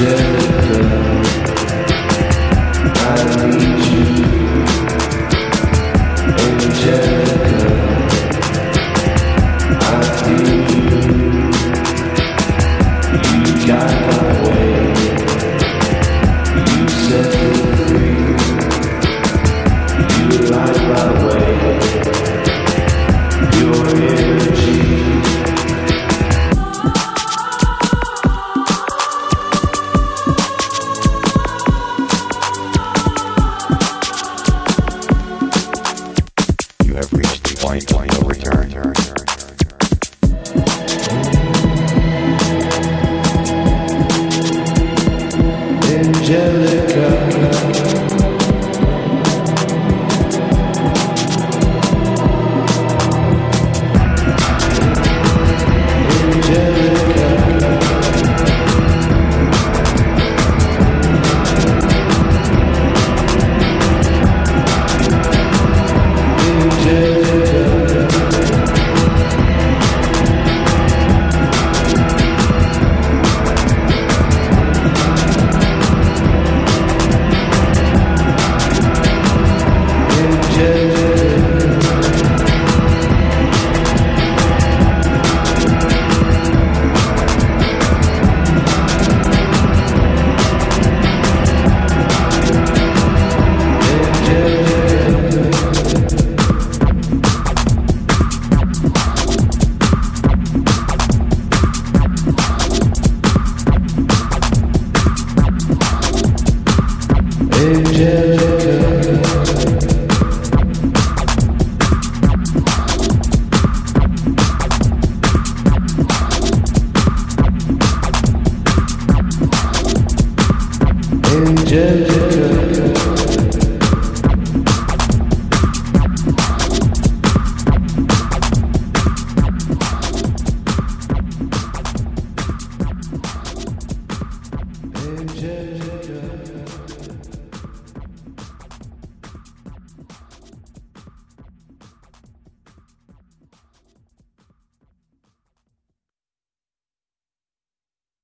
Angelica, I need. Point of return. Angelica